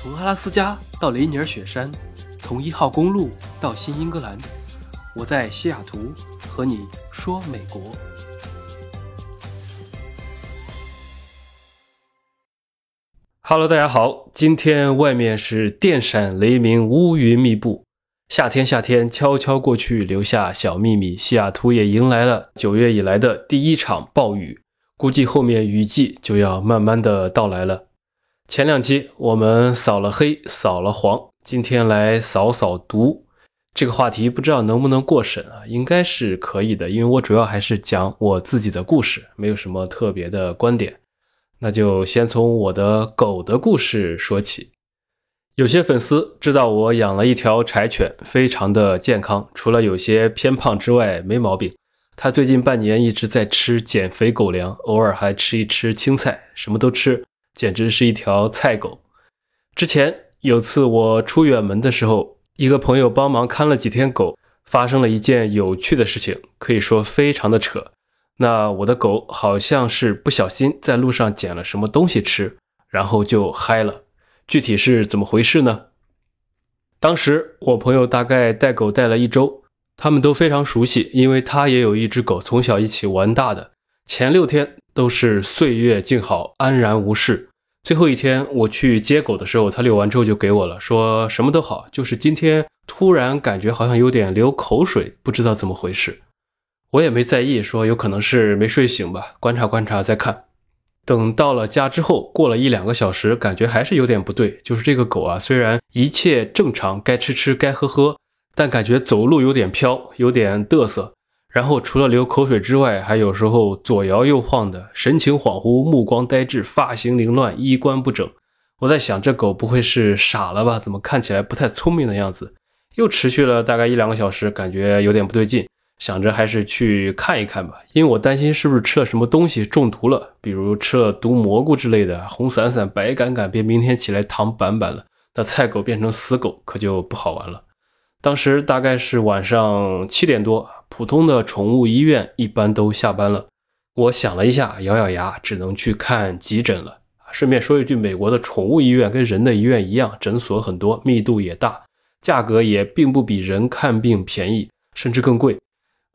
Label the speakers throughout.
Speaker 1: 从阿拉斯加到雷尼尔雪山，从一号公路到新英格兰，我在西雅图和你说美国。Hello，大家好，今天外面是电闪雷鸣，乌云密布。夏天，夏天悄悄过去，留下小秘密。西雅图也迎来了九月以来的第一场暴雨，估计后面雨季就要慢慢的到来了。前两期我们扫了黑，扫了黄，今天来扫扫毒。这个话题不知道能不能过审啊？应该是可以的，因为我主要还是讲我自己的故事，没有什么特别的观点。那就先从我的狗的故事说起。有些粉丝知道我养了一条柴犬，非常的健康，除了有些偏胖之外没毛病。它最近半年一直在吃减肥狗粮，偶尔还吃一吃青菜，什么都吃，简直是一条菜狗。之前有次我出远门的时候，一个朋友帮忙看了几天狗，发生了一件有趣的事情，可以说非常的扯。那我的狗好像是不小心在路上捡了什么东西吃，然后就嗨了。具体是怎么回事呢？当时我朋友大概带狗带了一周，他们都非常熟悉，因为他也有一只狗，从小一起玩大的。前六天都是岁月静好，安然无事。最后一天我去接狗的时候，他遛完之后就给我了，说什么都好，就是今天突然感觉好像有点流口水，不知道怎么回事。我也没在意，说有可能是没睡醒吧，观察观察再看。等到了家之后，过了一两个小时，感觉还是有点不对。就是这个狗啊，虽然一切正常，该吃吃，该喝喝，但感觉走路有点飘，有点嘚瑟。然后除了流口水之外，还有时候左摇右晃的，神情恍惚，目光呆滞，发型凌乱，衣冠不整。我在想，这狗不会是傻了吧？怎么看起来不太聪明的样子？又持续了大概一两个小时，感觉有点不对劲。想着还是去看一看吧，因为我担心是不是吃了什么东西中毒了，比如吃了毒蘑菇之类的，红伞伞、白杆杆，别明天起来躺板板了，那菜狗变成死狗可就不好玩了。当时大概是晚上七点多，普通的宠物医院一般都下班了。我想了一下，咬咬牙，只能去看急诊了。顺便说一句，美国的宠物医院跟人的医院一样，诊所很多，密度也大，价格也并不比人看病便宜，甚至更贵。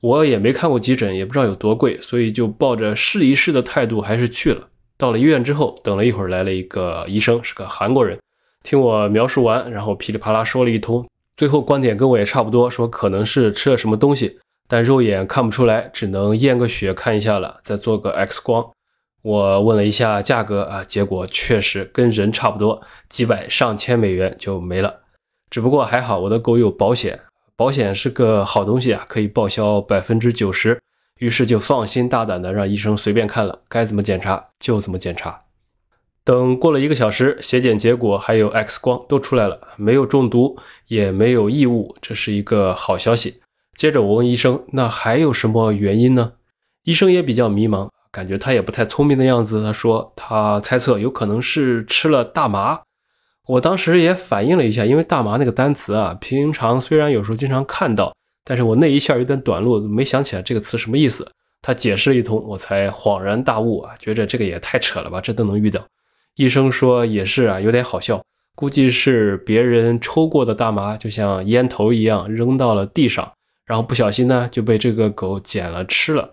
Speaker 1: 我也没看过急诊，也不知道有多贵，所以就抱着试一试的态度，还是去了。到了医院之后，等了一会儿，来了一个医生，是个韩国人，听我描述完，然后噼里啪啦说了一通，最后观点跟我也差不多，说可能是吃了什么东西，但肉眼看不出来，只能验个血看一下了，再做个 X 光。我问了一下价格啊，结果确实跟人差不多，几百上千美元就没了。只不过还好，我的狗有保险。保险是个好东西啊，可以报销百分之九十，于是就放心大胆的让医生随便看了，该怎么检查就怎么检查。等过了一个小时，血检结果还有 X 光都出来了，没有中毒，也没有异物，这是一个好消息。接着我问医生，那还有什么原因呢？医生也比较迷茫，感觉他也不太聪明的样子。他说他猜测有可能是吃了大麻。我当时也反应了一下，因为大麻那个单词啊，平常虽然有时候经常看到，但是我那一下有点短路，没想起来这个词什么意思。他解释了一通，我才恍然大悟啊，觉着这个也太扯了吧，这都能遇到。医生说也是啊，有点好笑，估计是别人抽过的大麻，就像烟头一样扔到了地上，然后不小心呢就被这个狗捡了吃了。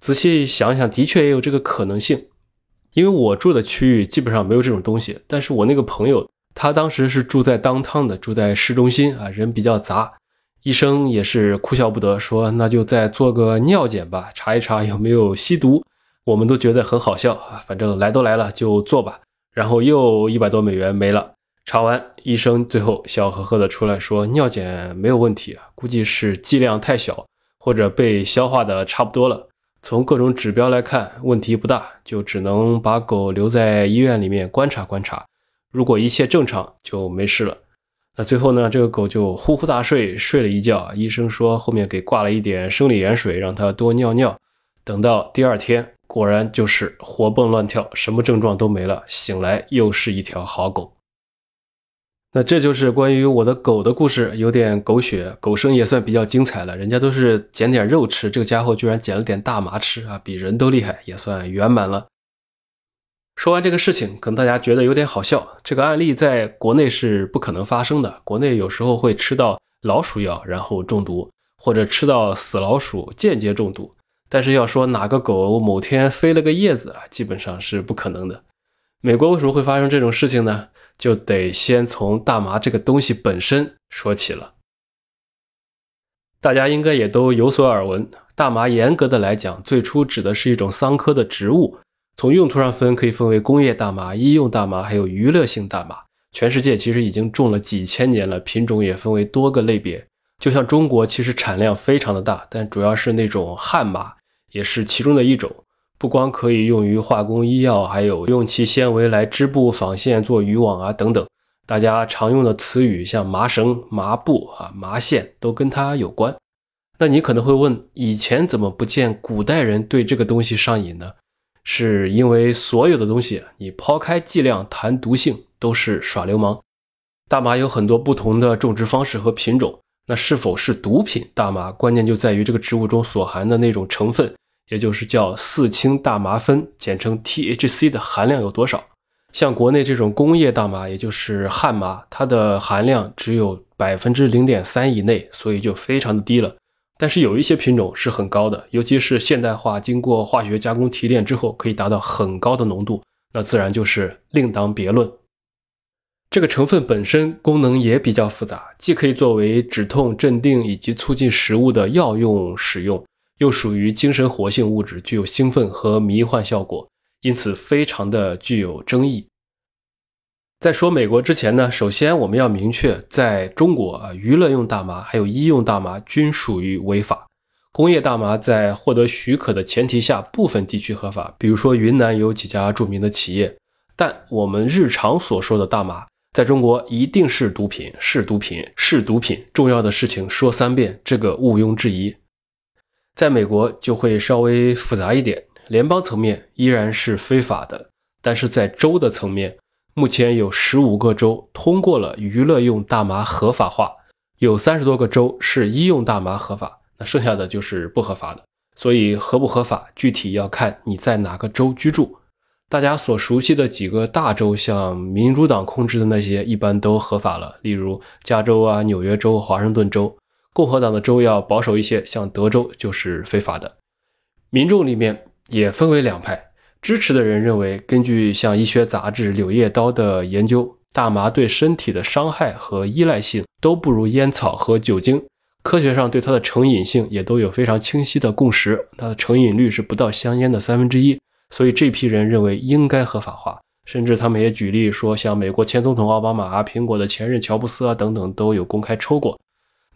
Speaker 1: 仔细想想，的确也有这个可能性，因为我住的区域基本上没有这种东西，但是我那个朋友。他当时是住在当趟的，住在市中心啊，人比较杂。医生也是哭笑不得，说那就再做个尿检吧，查一查有没有吸毒。我们都觉得很好笑啊，反正来都来了就做吧。然后又一百多美元没了。查完，医生最后笑呵呵的出来说，尿检没有问题啊，估计是剂量太小，或者被消化的差不多了。从各种指标来看，问题不大，就只能把狗留在医院里面观察观察。如果一切正常，就没事了。那最后呢？这个狗就呼呼大睡，睡了一觉。医生说后面给挂了一点生理盐水，让它多尿尿。等到第二天，果然就是活蹦乱跳，什么症状都没了。醒来又是一条好狗。那这就是关于我的狗的故事，有点狗血，狗生也算比较精彩了。人家都是捡点肉吃，这个家伙居然捡了点大麻吃啊，比人都厉害，也算圆满了。说完这个事情，可能大家觉得有点好笑。这个案例在国内是不可能发生的。国内有时候会吃到老鼠药然后中毒，或者吃到死老鼠间接中毒。但是要说哪个狗某天飞了个叶子啊，基本上是不可能的。美国为什么会发生这种事情呢？就得先从大麻这个东西本身说起了。大家应该也都有所耳闻，大麻严格的来讲，最初指的是一种桑科的植物。从用途上分，可以分为工业大麻、医用大麻，还有娱乐性大麻。全世界其实已经种了几千年了，品种也分为多个类别。就像中国，其实产量非常的大，但主要是那种旱麻，也是其中的一种。不光可以用于化工、医药，还有用其纤维来织布、纺线、做渔网啊等等。大家常用的词语像麻绳、麻布啊、麻线，都跟它有关。那你可能会问，以前怎么不见古代人对这个东西上瘾呢？是因为所有的东西，你抛开剂量谈毒性都是耍流氓。大麻有很多不同的种植方式和品种，那是否是毒品？大麻关键就在于这个植物中所含的那种成分，也就是叫四氢大麻酚，简称 THC 的含量有多少？像国内这种工业大麻，也就是旱麻，它的含量只有百分之零点三以内，所以就非常的低了。但是有一些品种是很高的，尤其是现代化经过化学加工提炼之后，可以达到很高的浓度，那自然就是另当别论。这个成分本身功能也比较复杂，既可以作为止痛、镇定以及促进食物的药用使用，又属于精神活性物质，具有兴奋和迷幻效果，因此非常的具有争议。在说美国之前呢，首先我们要明确，在中国啊，娱乐用大麻还有医用大麻均属于违法。工业大麻在获得许可的前提下，部分地区合法，比如说云南有几家著名的企业。但我们日常所说的大麻，在中国一定是毒品，是毒品，是毒品。重要的事情说三遍，这个毋庸置疑。在美国就会稍微复杂一点，联邦层面依然是非法的，但是在州的层面。目前有十五个州通过了娱乐用大麻合法化，有三十多个州是医用大麻合法，那剩下的就是不合法的。所以合不合法，具体要看你在哪个州居住。大家所熟悉的几个大州，像民主党控制的那些，一般都合法了，例如加州啊、纽约州、华盛顿州。共和党的州要保守一些，像德州就是非法的。民众里面也分为两派。支持的人认为，根据像医学杂志《柳叶刀》的研究，大麻对身体的伤害和依赖性都不如烟草和酒精。科学上对它的成瘾性也都有非常清晰的共识，它的成瘾率是不到香烟的三分之一。所以这批人认为应该合法化，甚至他们也举例说，像美国前总统奥巴马啊、苹果的前任乔布斯啊等等都有公开抽过。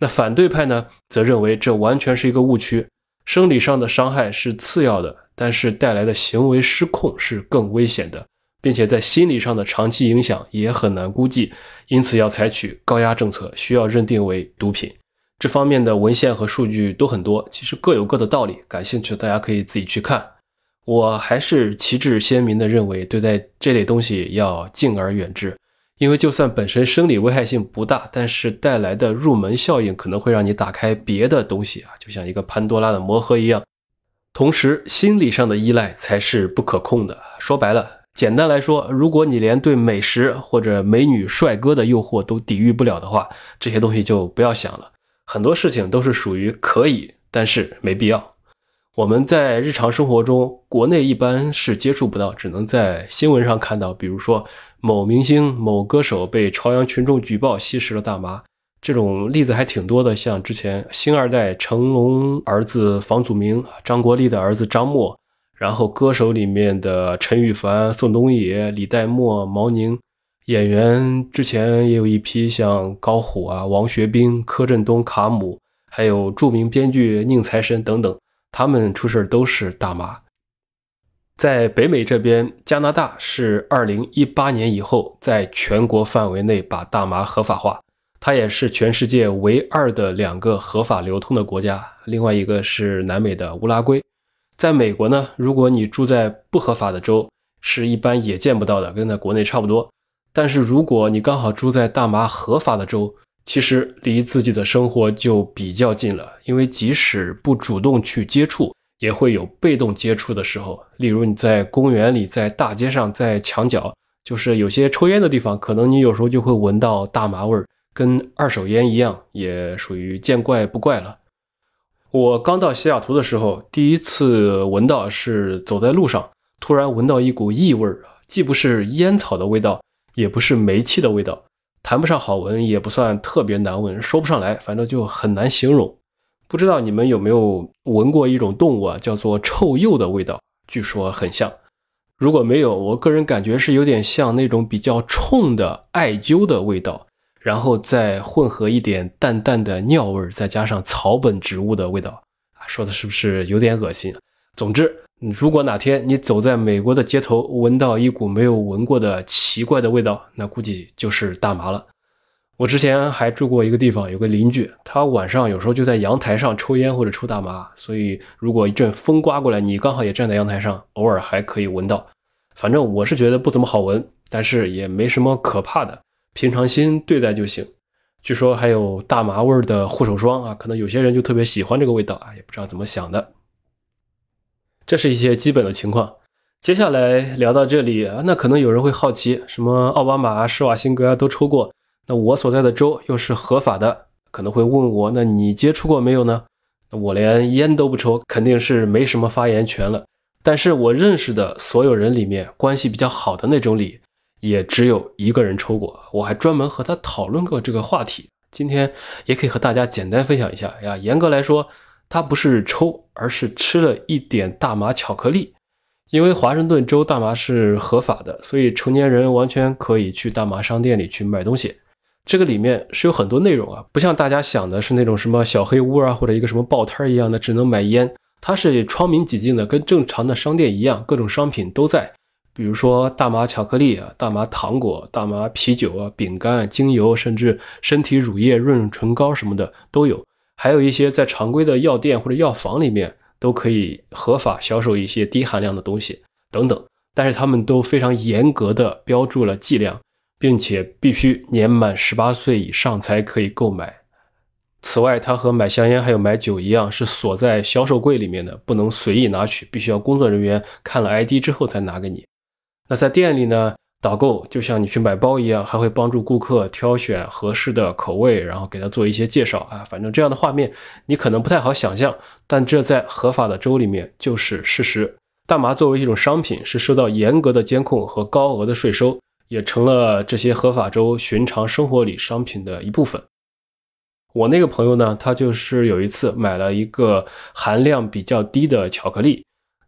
Speaker 1: 那反对派呢，则认为这完全是一个误区，生理上的伤害是次要的。但是带来的行为失控是更危险的，并且在心理上的长期影响也很难估计，因此要采取高压政策，需要认定为毒品。这方面的文献和数据都很多，其实各有各的道理。感兴趣大家可以自己去看。我还是旗帜鲜明的认为，对待这类东西要敬而远之，因为就算本身生理危害性不大，但是带来的入门效应可能会让你打开别的东西啊，就像一个潘多拉的魔盒一样。同时，心理上的依赖才是不可控的。说白了，简单来说，如果你连对美食或者美女帅哥的诱惑都抵御不了的话，这些东西就不要想了。很多事情都是属于可以，但是没必要。我们在日常生活中，国内一般是接触不到，只能在新闻上看到，比如说某明星、某歌手被朝阳群众举报吸食了大麻。这种例子还挺多的，像之前星二代成龙儿子房祖名、张国立的儿子张默，然后歌手里面的陈羽凡、宋冬野、李代沫、毛宁，演员之前也有一批像高虎啊、王学兵、柯震东、卡姆，还有著名编剧宁财神等等，他们出事都是大麻。在北美这边，加拿大是二零一八年以后在全国范围内把大麻合法化。它也是全世界唯二的两个合法流通的国家，另外一个是南美的乌拉圭。在美国呢，如果你住在不合法的州，是一般也见不到的，跟在国内差不多。但是如果你刚好住在大麻合法的州，其实离自己的生活就比较近了，因为即使不主动去接触，也会有被动接触的时候。例如你在公园里、在大街上、在墙角，就是有些抽烟的地方，可能你有时候就会闻到大麻味儿，跟二手烟一样，也属于见怪不怪了。我刚到西雅图的时候，第一次闻到是走在路上，突然闻到一股异味儿，既不是烟草的味道，也不是煤气的味道，谈不上好闻，也不算特别难闻，说不上来，反正就很难形容。不知道你们有没有闻过一种动物啊，叫做臭鼬的味道，据说很像。如果没有，我个人感觉是有点像那种比较冲的艾灸的味道。然后再混合一点淡淡的尿味儿，再加上草本植物的味道，啊，说的是不是有点恶心？总之，如果哪天你走在美国的街头，闻到一股没有闻过的奇怪的味道，那估计就是大麻了。我之前还住过一个地方，有个邻居，他晚上有时候就在阳台上抽烟或者抽大麻，所以如果一阵风刮过来，你刚好也站在阳台上，偶尔还可以闻到。反正我是觉得不怎么好闻，但是也没什么可怕的。平常心对待就行。据说还有大麻味儿的护手霜啊，可能有些人就特别喜欢这个味道啊，也不知道怎么想的。这是一些基本的情况。接下来聊到这里，那可能有人会好奇，什么奥巴马、施瓦辛格都抽过，那我所在的州又是合法的，可能会问我，那你接触过没有呢？我连烟都不抽，肯定是没什么发言权了。但是我认识的所有人里面，关系比较好的那种里。也只有一个人抽过，我还专门和他讨论过这个话题。今天也可以和大家简单分享一下呀。严格来说，他不是抽，而是吃了一点大麻巧克力。因为华盛顿州大麻是合法的，所以成年人完全可以去大麻商店里去买东西。这个里面是有很多内容啊，不像大家想的是那种什么小黑屋啊，或者一个什么报摊一样的，只能买烟。它是窗明几净的，跟正常的商店一样，各种商品都在。比如说大麻巧克力啊、大麻糖果、大麻啤酒啊、饼干、精油，甚至身体乳液、润润唇膏什么的都有。还有一些在常规的药店或者药房里面都可以合法销售一些低含量的东西等等。但是他们都非常严格的标注了剂量，并且必须年满十八岁以上才可以购买。此外，它和买香烟还有买酒一样，是锁在销售柜里面的，不能随意拿取，必须要工作人员看了 ID 之后才拿给你。那在店里呢，导购就像你去买包一样，还会帮助顾客挑选合适的口味，然后给他做一些介绍啊。反正这样的画面你可能不太好想象，但这在合法的州里面就是事实。大麻作为一种商品，是受到严格的监控和高额的税收，也成了这些合法州寻常生活里商品的一部分。我那个朋友呢，他就是有一次买了一个含量比较低的巧克力。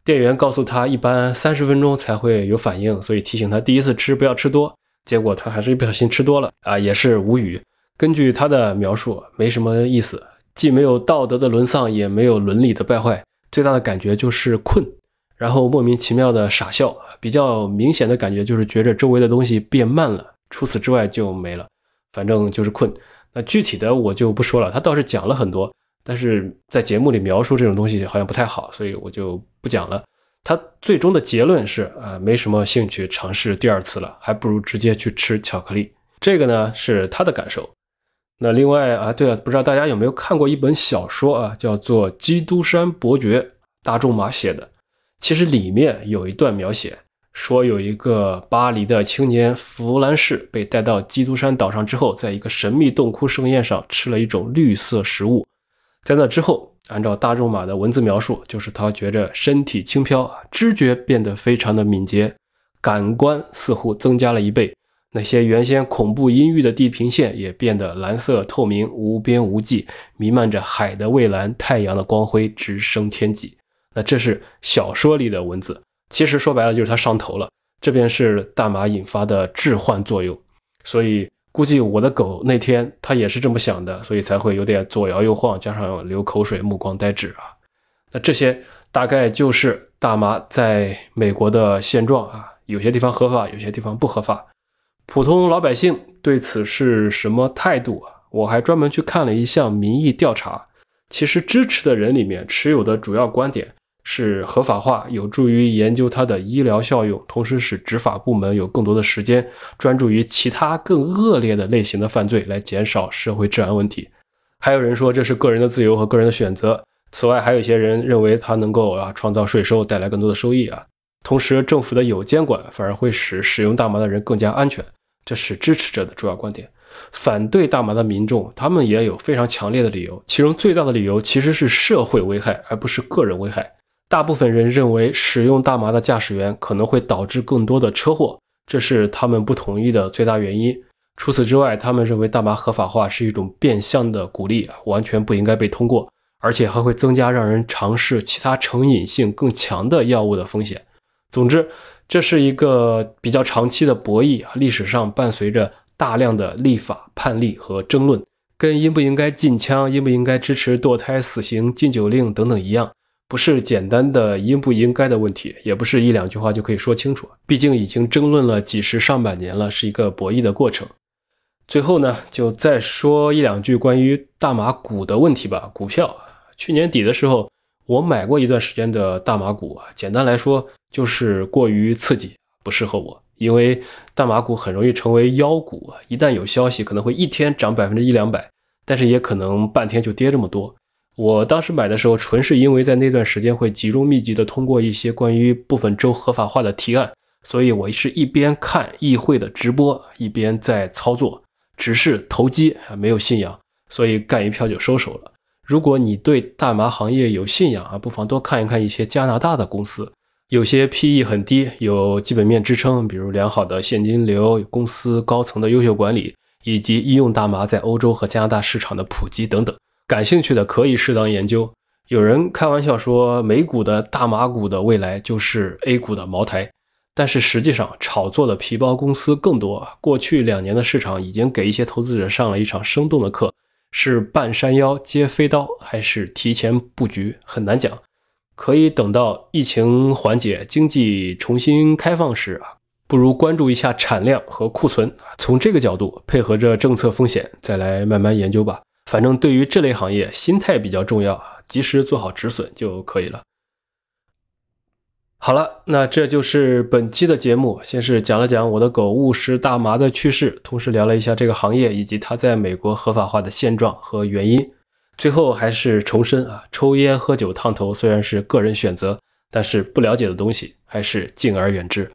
Speaker 1: 店员告诉他，一般三十分钟才会有反应，所以提醒他第一次吃不要吃多。结果他还是一不小心吃多了啊，也是无语。根据他的描述，没什么意思，既没有道德的沦丧，也没有伦理的败坏，最大的感觉就是困，然后莫名其妙的傻笑。比较明显的感觉就是觉着周围的东西变慢了，除此之外就没了，反正就是困。那具体的我就不说了，他倒是讲了很多。但是在节目里描述这种东西好像不太好，所以我就不讲了。他最终的结论是，呃，没什么兴趣尝试第二次了，还不如直接去吃巧克力。这个呢是他的感受。那另外啊，对了，不知道大家有没有看过一本小说啊，叫做《基督山伯爵》，大仲马写的。其实里面有一段描写，说有一个巴黎的青年弗兰士被带到基督山岛上之后，在一个神秘洞窟盛宴上吃了一种绿色食物。在那之后，按照大仲马的文字描述，就是他觉着身体轻飘，知觉变得非常的敏捷，感官似乎增加了一倍。那些原先恐怖阴郁的地平线也变得蓝色透明，无边无际，弥漫着海的蔚蓝，太阳的光辉直升天际。那这是小说里的文字，其实说白了就是他上头了。这便是大麻引发的致幻作用，所以。估计我的狗那天它也是这么想的，所以才会有点左摇右晃，加上流口水、目光呆滞啊。那这些大概就是大麻在美国的现状啊，有些地方合法，有些地方不合法。普通老百姓对此是什么态度啊？我还专门去看了一项民意调查，其实支持的人里面持有的主要观点。是合法化有助于研究它的医疗效用，同时使执法部门有更多的时间专注于其他更恶劣的类型的犯罪，来减少社会治安问题。还有人说这是个人的自由和个人的选择。此外，还有一些人认为它能够啊创造税收，带来更多的收益啊。同时，政府的有监管反而会使使用大麻的人更加安全，这是支持者的主要观点。反对大麻的民众，他们也有非常强烈的理由，其中最大的理由其实是社会危害，而不是个人危害。大部分人认为，使用大麻的驾驶员可能会导致更多的车祸，这是他们不同意的最大原因。除此之外，他们认为大麻合法化是一种变相的鼓励，完全不应该被通过，而且还会增加让人尝试其他成瘾性更强的药物的风险。总之，这是一个比较长期的博弈啊，历史上伴随着大量的立法判例和争论，跟应不应该禁枪、应不应该支持堕胎、死刑、禁酒令等等一样。不是简单的应不应该的问题，也不是一两句话就可以说清楚。毕竟已经争论了几十上百年了，是一个博弈的过程。最后呢，就再说一两句关于大马股的问题吧。股票，去年底的时候，我买过一段时间的大马股。简单来说，就是过于刺激，不适合我。因为大马股很容易成为妖股，一旦有消息，可能会一天涨百分之一两百，但是也可能半天就跌这么多。我当时买的时候，纯是因为在那段时间会集中密集的通过一些关于部分州合法化的提案，所以我是一边看议会的直播，一边在操作，只是投机啊，没有信仰，所以干一票就收手了。如果你对大麻行业有信仰啊，不妨多看一看一些加拿大的公司，有些 PE 很低，有基本面支撑，比如良好的现金流、公司高层的优秀管理，以及医用大麻在欧洲和加拿大市场的普及等等。感兴趣的可以适当研究。有人开玩笑说，美股的大麻股的未来就是 A 股的茅台，但是实际上炒作的皮包公司更多。过去两年的市场已经给一些投资者上了一场生动的课：是半山腰接飞刀，还是提前布局？很难讲。可以等到疫情缓解、经济重新开放时啊，不如关注一下产量和库存。从这个角度配合着政策风险，再来慢慢研究吧。反正对于这类行业，心态比较重要，及时做好止损就可以了。好了，那这就是本期的节目。先是讲了讲我的狗误食大麻的趣事，同时聊了一下这个行业以及它在美国合法化的现状和原因。最后还是重申啊，抽烟喝酒烫头虽然是个人选择，但是不了解的东西还是敬而远之。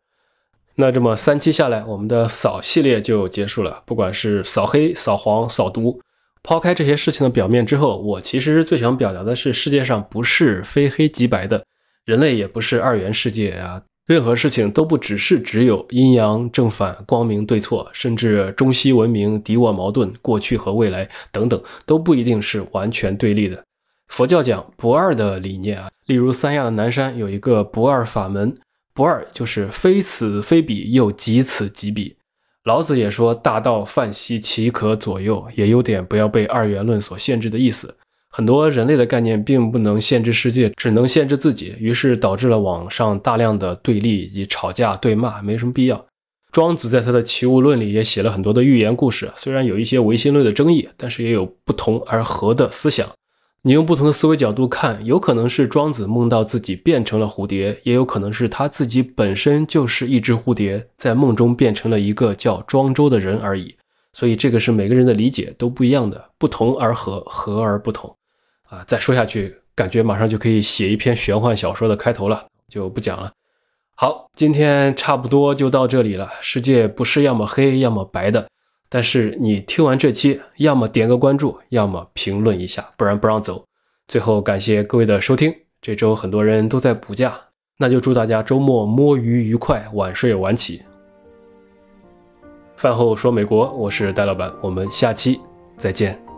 Speaker 1: 那这么三期下来，我们的扫系列就结束了，不管是扫黑、扫黄、扫毒。抛开这些事情的表面之后，我其实最想表达的是，世界上不是非黑即白的，人类也不是二元世界啊。任何事情都不只是只有阴阳正反、光明对错，甚至中西文明、敌我矛盾、过去和未来等等，都不一定是完全对立的。佛教讲不二的理念啊，例如三亚的南山有一个不二法门，不二就是非此非彼，又即此即彼。老子也说：“大道泛兮，其可左右。”也有点不要被二元论所限制的意思。很多人类的概念并不能限制世界，只能限制自己，于是导致了网上大量的对立以及吵架对骂，没什么必要。庄子在他的《齐物论》里也写了很多的寓言故事，虽然有一些唯心论的争议，但是也有不同而合的思想。你用不同的思维角度看，有可能是庄子梦到自己变成了蝴蝶，也有可能是他自己本身就是一只蝴蝶，在梦中变成了一个叫庄周的人而已。所以这个是每个人的理解都不一样的，不同而合，合而不同。啊，再说下去，感觉马上就可以写一篇玄幻小说的开头了，就不讲了。好，今天差不多就到这里了。世界不是要么黑要么白的。但是你听完这期，要么点个关注，要么评论一下，不然不让走。最后感谢各位的收听。这周很多人都在补假，那就祝大家周末摸鱼愉快，晚睡晚起。饭后说美国，我是戴老板，我们下期再见。